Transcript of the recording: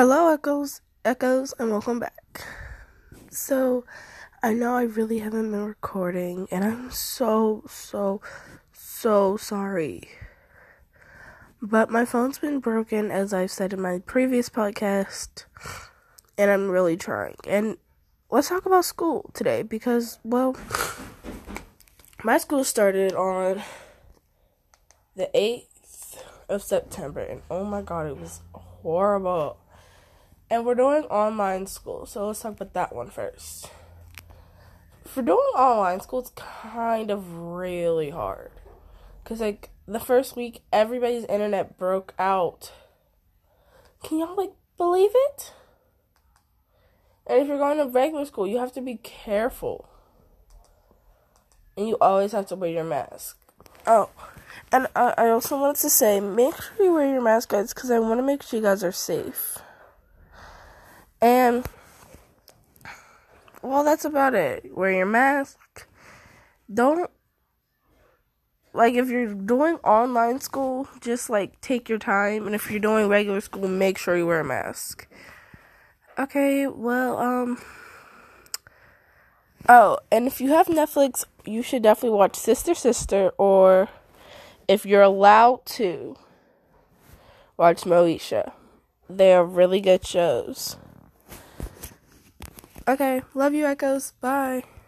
Hello, Echoes, Echoes, and welcome back. So, I know I really haven't been recording, and I'm so, so, so sorry. But my phone's been broken, as I've said in my previous podcast, and I'm really trying. And let's talk about school today because, well, my school started on the 8th of September, and oh my god, it was horrible. And we're doing online school, so let's talk about that one first. For doing online school, it's kind of really hard. Because, like, the first week, everybody's internet broke out. Can y'all, like, believe it? And if you're going to regular school, you have to be careful. And you always have to wear your mask. Oh, and I, I also wanted to say make sure you wear your mask, guys, because I want to make sure you guys are safe. And well, that's about it. Wear your mask. Don't like if you're doing online school, just like take your time, and if you're doing regular school, make sure you wear a mask. Okay, well, um Oh, and if you have Netflix, you should definitely watch Sister Sister or if you're allowed to watch Moesha. They are really good shows. Okay, love you, Echoes. Bye.